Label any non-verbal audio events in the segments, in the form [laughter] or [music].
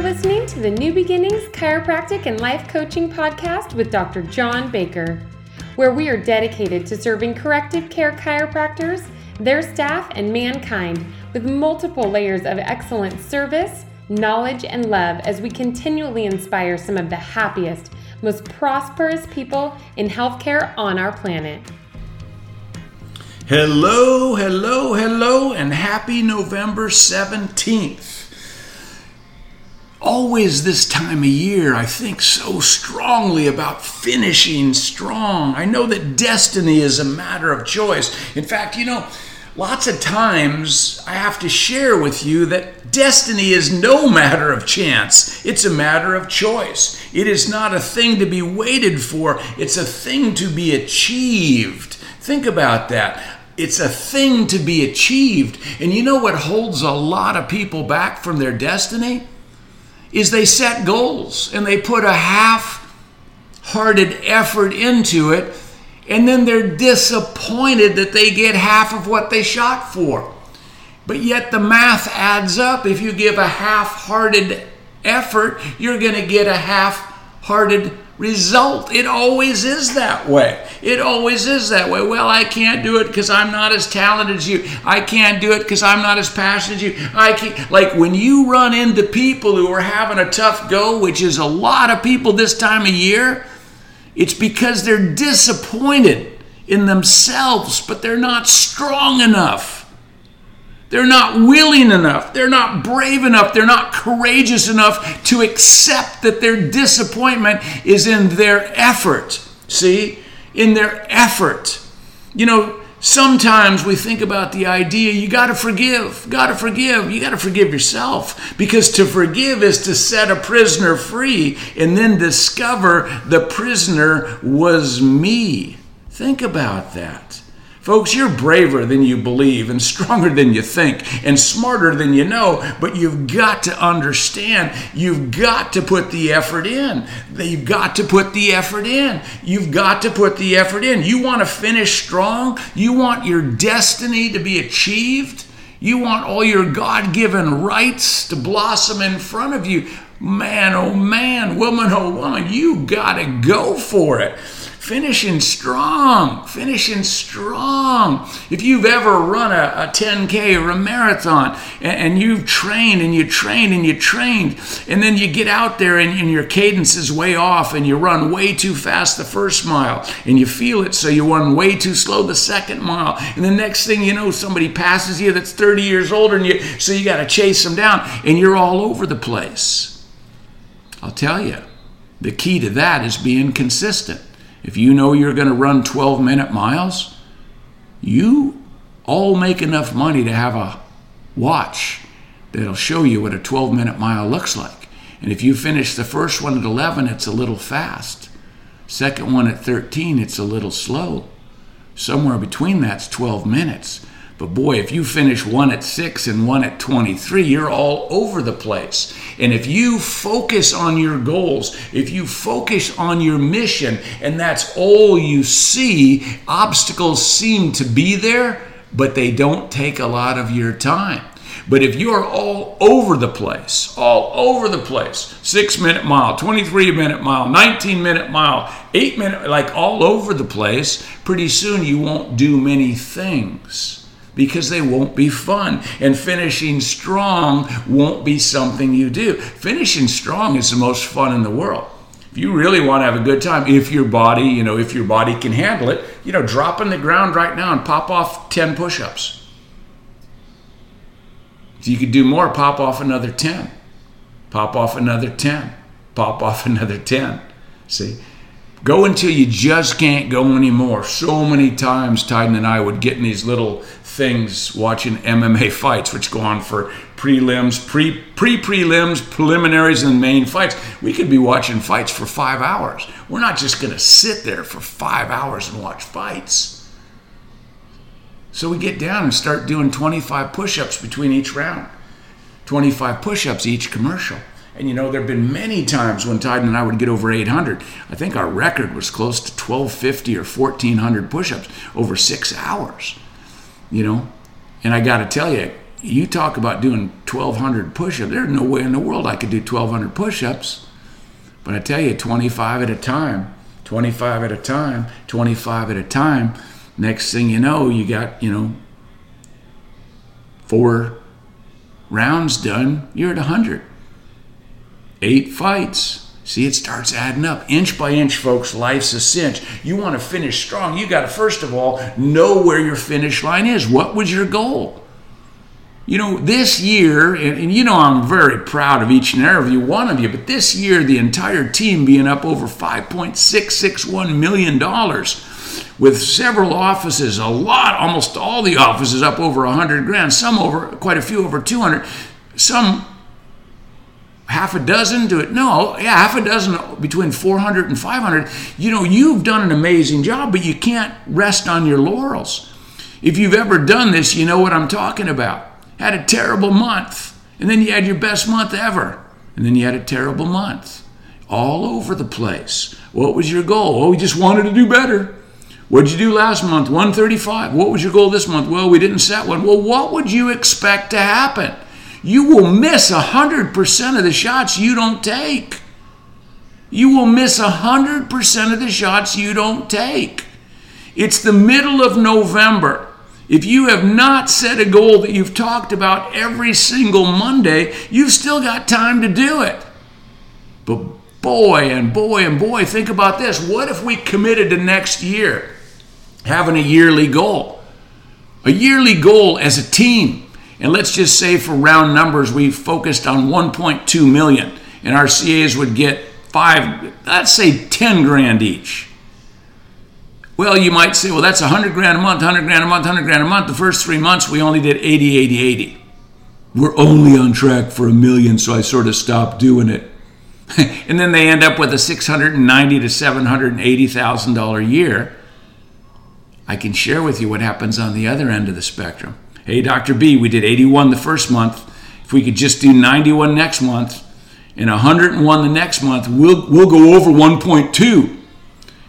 You're listening to the New Beginnings Chiropractic and Life Coaching Podcast with Dr. John Baker, where we are dedicated to serving corrective care chiropractors, their staff, and mankind with multiple layers of excellent service, knowledge, and love as we continually inspire some of the happiest, most prosperous people in healthcare on our planet. Hello, hello, hello, and happy November 17th always this time of year, I think so strongly about finishing strong. I know that destiny is a matter of choice. In fact, you know, lots of times I have to share with you that destiny is no [laughs] matter of chance, it's a matter of choice. It is not a thing to be waited for, it's a thing to be achieved. Think about that. It's a thing to be achieved. And you know what holds a lot of people back from their destiny? Is they set goals and they put a half hearted effort into it, and then they're disappointed that they get half of what they shot for. But yet the math adds up. If you give a half hearted effort, you're going to get a half hearted result. It always is that way. It always is that way. Well, I can't do it because I'm not as talented as you. I can't do it because I'm not as passionate as you. I can't. Like when you run into people who are having a tough go, which is a lot of people this time of year, it's because they're disappointed in themselves, but they're not strong enough. They're not willing enough. They're not brave enough. They're not courageous enough to accept that their disappointment is in their effort. See? In their effort. You know, sometimes we think about the idea you got to forgive, got to forgive, you got to forgive yourself because to forgive is to set a prisoner free and then discover the prisoner was me. Think about that. Folks, you're braver than you believe and stronger than you think and smarter than you know, but you've got to understand. You've got to put the effort in. You've got to put the effort in. You've got to put the effort in. You want to finish strong? You want your destiny to be achieved? You want all your God given rights to blossom in front of you? Man, oh man, woman, oh woman, you got to go for it finishing strong, finishing strong. If you've ever run a, a 10K or a marathon and, and, you've trained and you trained and you trained, and then you get out there and, and your cadence is way off and you run way too fast the first mile and you feel it, so you run way too slow the second mile. And the next thing you know, somebody passes you that's 30 years older than you, so you got to chase them down and you're all over the place. I'll tell you, the key to that is being consistent. If you know you're going to run 12 minute miles, you all make enough money to have a watch that'll show you what a 12 minute mile looks like. And if you finish the first one at 11, it's a little fast. Second one at 13, it's a little slow. Somewhere between that's 12 minutes. But boy, if you finish one at six and one at 23, you're all over the place. And if you focus on your goals, if you focus on your mission, and that's all you see, obstacles seem to be there, but they don't take a lot of your time. But if you are all over the place, all over the place, six minute mile, 23 minute mile, 19 minute mile, eight minute, like all over the place, pretty soon you won't do many things because they won't be fun. And finishing strong won't be something you do. Finishing strong is the most fun in the world. If you really want to have a good time, if your body, you know, if your body can handle it, you know, drop on the ground right now and pop off 10 push ups. If you could do more, pop off another 10. Pop off another 10. Pop off [laughs] another 10. See? Go until you just can't go anymore. So many times, Titan and I would get in these little things watching MMA [laughs] fights, which go on for prelims, pre pre prelims, preliminaries, and main fights. We could be watching fights for five hours. We're not just going to sit there for five hours and watch fights. So we get down and start doing 25 push ups between each round, 25 push ups each commercial. And you know, there have been many times when Titan and I would get over 800. I think our record was close to 1250 or 1400 push ups over six hours. You know, and I got to tell you, you talk about doing 1,200 push ups. There's no way in the world I could do 1,200 push ups. But I tell you, 25 at a time, 25 at a time, 25 at a time. Next thing you know, you got, you know, four rounds done, you're at 100. Eight fights. See, it starts adding up. Inch by inch, folks, life's a cinch. You want to finish strong, you got to, first of all, know where your finish line is. What was your goal? You know, this year, and, you know I'm very proud of each and every one of you, but this year, the entire team being up over $5.661 million with several offices, a lot, almost all the offices up over 100 grand, some over, quite a few over 200, some half a dozen to it. No, yeah, half a dozen between 400 and 500. You know, you've done an amazing job, but you can't rest on your laurels. If you've ever done this, you know what I'm talking about. Had a terrible month, and then you had your best month ever, and then you had a terrible month. All over the place. What was your goal? Oh, we just wanted to do better. What did you do last month? 135. What was your goal this month? Well, we didn't set one. Well, what would you expect to happen? You will miss 100% of the shots you don't take. You will miss 100% of the shots you don't take. It's the middle of November. If you have not set a goal that you've talked about every single Monday, you've still got time to do it. But boy and boy and boy, think about this. What if we committed to next year? having a yearly goal. A yearly goal as a team. And let's just say for round numbers, we focused on 1.2 million, and our CAs would get five, let's say 10 grand each. Well, you might say, well, that's 100 grand a month, 100 grand a month, 100 grand a month. The first three months, we only did 80, 80, 80. We're only on track for a million, so I sort of stopped doing it. [laughs] and then they end up with a 690 to 780 thousand dollar year. I can share with you what happens on the other end of the spectrum. Hey, Dr. B, we did 81 the first month. If we could just do 91 next month and 101 the next month, we'll, we'll go over 1.2.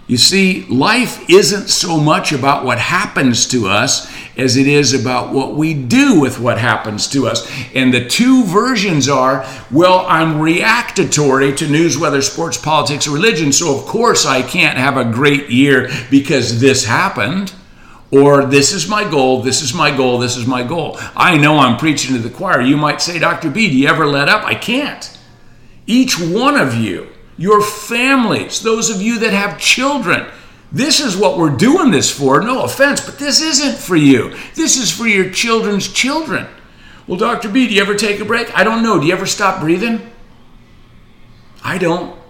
You see, life isn't so much about what happens to us as it is about what we do with what happens to us. And the two versions are well, I'm reactatory to news, weather, sports, politics, religion, so of course I can't have a great year because this happened. Or this is my goal, this is my goal, this is my goal. I know I'm preaching to the choir. You might say, Dr. B, do you ever let up? I can't. Each one of you your families, those of you that have children. This is what we're doing this for. No offense, but this isn't for you. This is for your children's children. Well, Dr. B, do you ever take a break? I don't know. Do you ever stop breathing? I don't.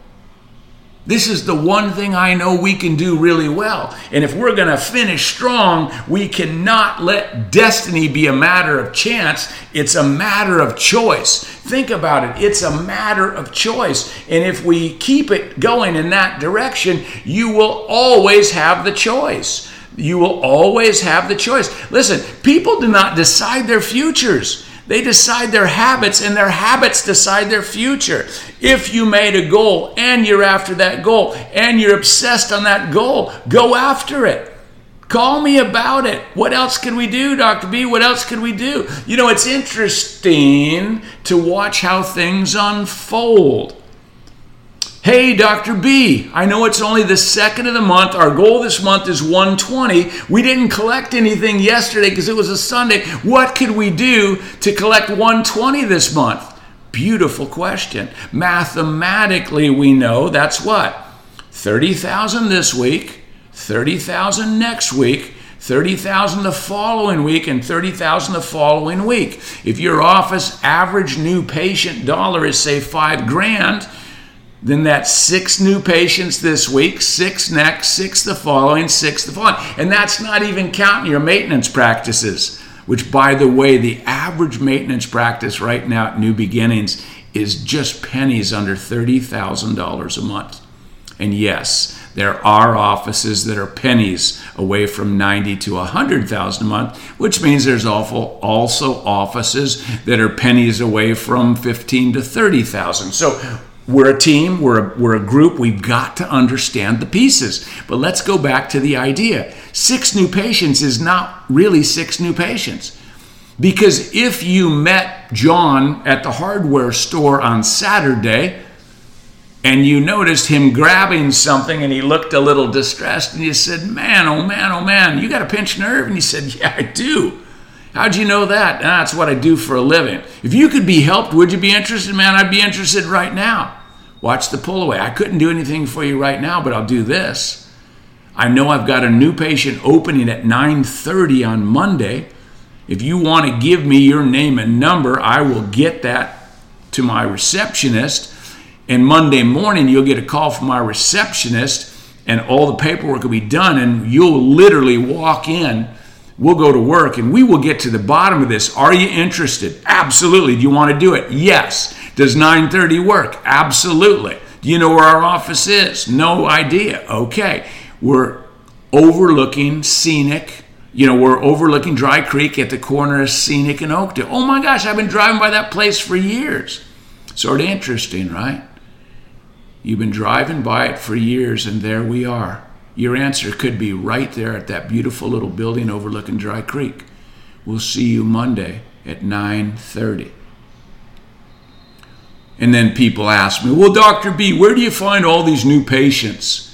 This is the one thing I know we can do really well. And if we're going to finish strong, we cannot let destiny be a matter of chance. It's a matter of choice. Think about it. It's a matter of choice. And if we keep it going in that direction, you will always have the choice. You will always have the choice. Listen, people do not decide their futures. They decide their habits, and their habits decide their future. If you made a goal and you're after that goal and you're obsessed on that goal, go after it. Call me about it. What else can we do, Dr. B? What else can we do? You know, it's interesting to watch how things unfold. Hey, Dr. B, I know it's only the second of the month. Our goal this month is 120. We didn't collect anything yesterday because it was a Sunday. What could we do to collect 120 this month? Beautiful question. Mathematically, we know that's what? 30,000 this week, 30,000 next week, 30,000 the following week and 30,000 the following week. If your office average new patient dollar is say 5 grand, then that's six new patients this week, six next, six the following, six the following. And that's not even counting your maintenance practices, which, by the way, the average maintenance practice right now at New Beginnings is just pennies under $30,000 a month. And yes, there are offices that are pennies away from 90 to 100,000 a month, which means there's also offices that are pennies away from 15 to 30,000. So we're a team, we're a, we're a group, we've got to understand the pieces. But let's go back to the idea. Six new patients is not really six new patients. Because if you met John at the hardware store on Saturday and you noticed him grabbing something and he looked a little distressed and you said, Man, oh man, oh man, you got a pinched nerve? And he said, Yeah, I do. How'd you know that? That's what I do for a living. If you could be helped, would you be interested? Man, I'd be interested right now. Watch the pull away. I couldn't do anything for you right now, but I'll do this. I know I've got a new patient opening at 9:30 on Monday. If you want to give me your name and number, I will get that to my receptionist. And Monday morning, you'll get a call from my receptionist, and all the paperwork will be done, and you'll literally walk in We'll go to work and we will get to the bottom of this. Are you interested? Absolutely. Do you want to do it? Yes. Does 9:30 work? Absolutely. Do you know where our office is? No idea. Okay. We're overlooking scenic. You know, we're overlooking Dry Creek at the corner of Scenic and Oakdale. Oh my gosh, I've been driving by that place for years. Sort of interesting, right? You've been driving by it for years, and there we are. Your answer could be right there at that beautiful little building overlooking Dry Creek. We'll see you Monday at 9:30. And then people ask me, "Well, Dr. B, where do you find all these new patients?"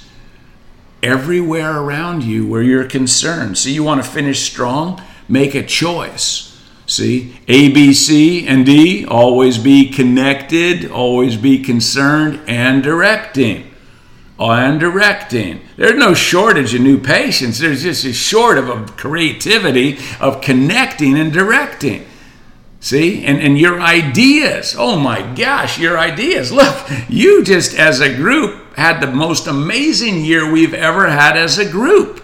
Everywhere around you where you're concerned. See, you want to finish strong? Make a choice. See, A, B, C, and D, always be connected, always be concerned, and directing and directing. There's no shortage of new patients. There's just a short of a creativity of connecting and directing. See? And, and your ideas. Oh my gosh, your ideas. Look, you just as a group had the most amazing year we've ever had as a group.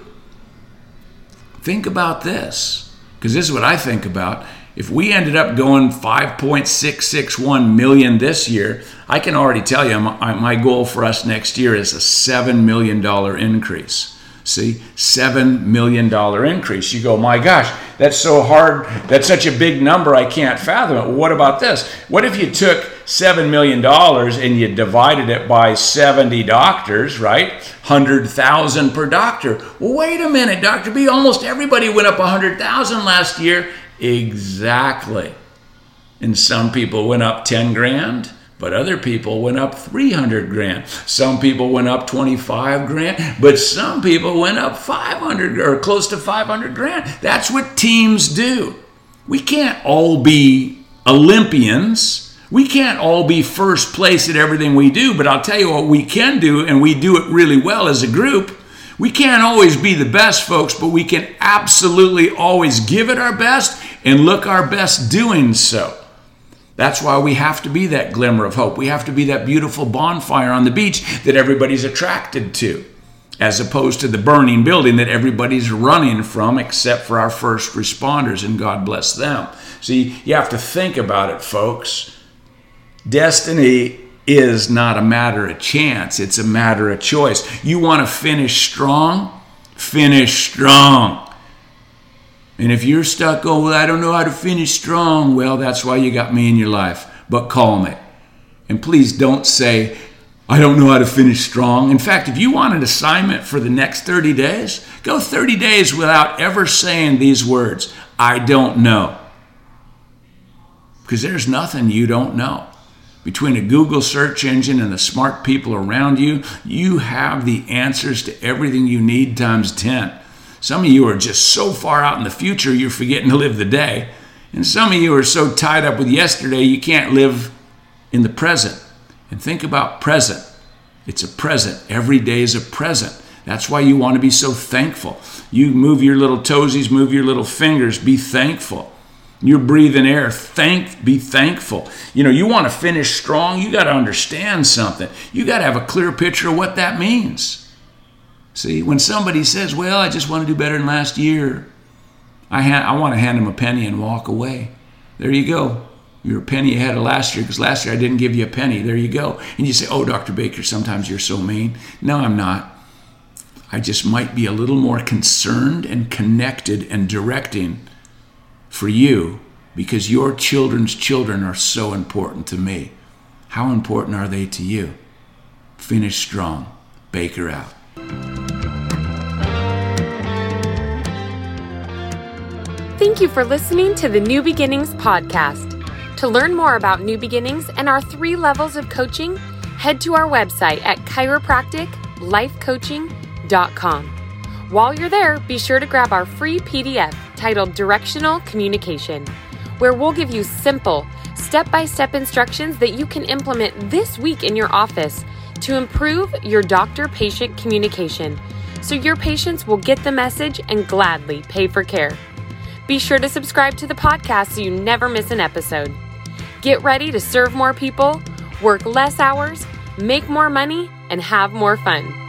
Think about this, because this is what I think about. If we ended up going 5.661 million this year, I can already tell you my, my goal for us next year is a $7 million increase. See, $7 million increase. You go, my gosh, that's so hard. That's such a big number, I can't fathom it. What about this? What if you took $7 million and you divided it by 70 doctors, right? 100,000 per doctor. Well, wait a minute, Dr. B, almost everybody went up 100,000 last year Exactly. And some people went up 10 grand, but other people went up 300 grand. Some people went up 25 grand, but some people went up 500 or close to 500 grand. That's what teams do. We can't all be Olympians. We can't all be first place at everything we do, but I'll tell you what we can do, and we do it really well as a group we can't always be the best, folks, but we can absolutely always give it our best and look our best doing so. That's why we have to be that glimmer of hope. We have to be that beautiful bonfire on the beach that everybody's attracted to, as opposed to the burning building that everybody's running from, except for our first responders, and God bless them. See, you have to think about it, folks. Destiny is not a matter of chance, it's a matter of choice. You want to finish strong? Finish strong. And if you're stuck, oh, well, I don't know how to finish strong, well, that's why you got me in your life. But calm it. And please don't say, I don't know how to finish strong. In fact, if you want an assignment for the next 30 days, go 30 days without ever saying these words I don't know. Because there's nothing you don't know between a Google search engine and the smart people around you, you have the answers to everything you need times 10. Some of you are just so far out in the future, you're forgetting to live the day. And some of you are so tied up with yesterday, you can't live in the present. And think about present. It's a present. Every day is a present. That's why you want to be so thankful. You move your little toesies, move your little fingers, be thankful. You're breathing air. Thank, be thankful. You know, you want to finish strong, you got to understand something. You got to have a clear picture of what that means. See, when somebody says, Well, I just want to do better than last year, I, ha- I want to hand them a penny and walk away. There you go. You're a penny ahead of last year because last year I didn't give you a penny. There you go. And you say, Oh, Dr. Baker, sometimes you're so mean. No, I'm not. I just might be a little more concerned and connected and directing for you because your children's children are so important to me. How important are they to you? Finish strong. Baker out. Thank you for listening to the New Beginnings podcast. To learn more about New Beginnings and our three levels of coaching, head to our website at chiropracticlifecoaching.com. While you're there, be sure to grab our free PDF titled Directional Communication, where we'll give you simple, step by step instructions that you can implement this week in your office to improve your doctor patient communication so your patients will get the message and gladly pay for care. Be sure to subscribe to the podcast so you never miss an episode. Get ready to serve more people, work less hours, make more money, and have more fun.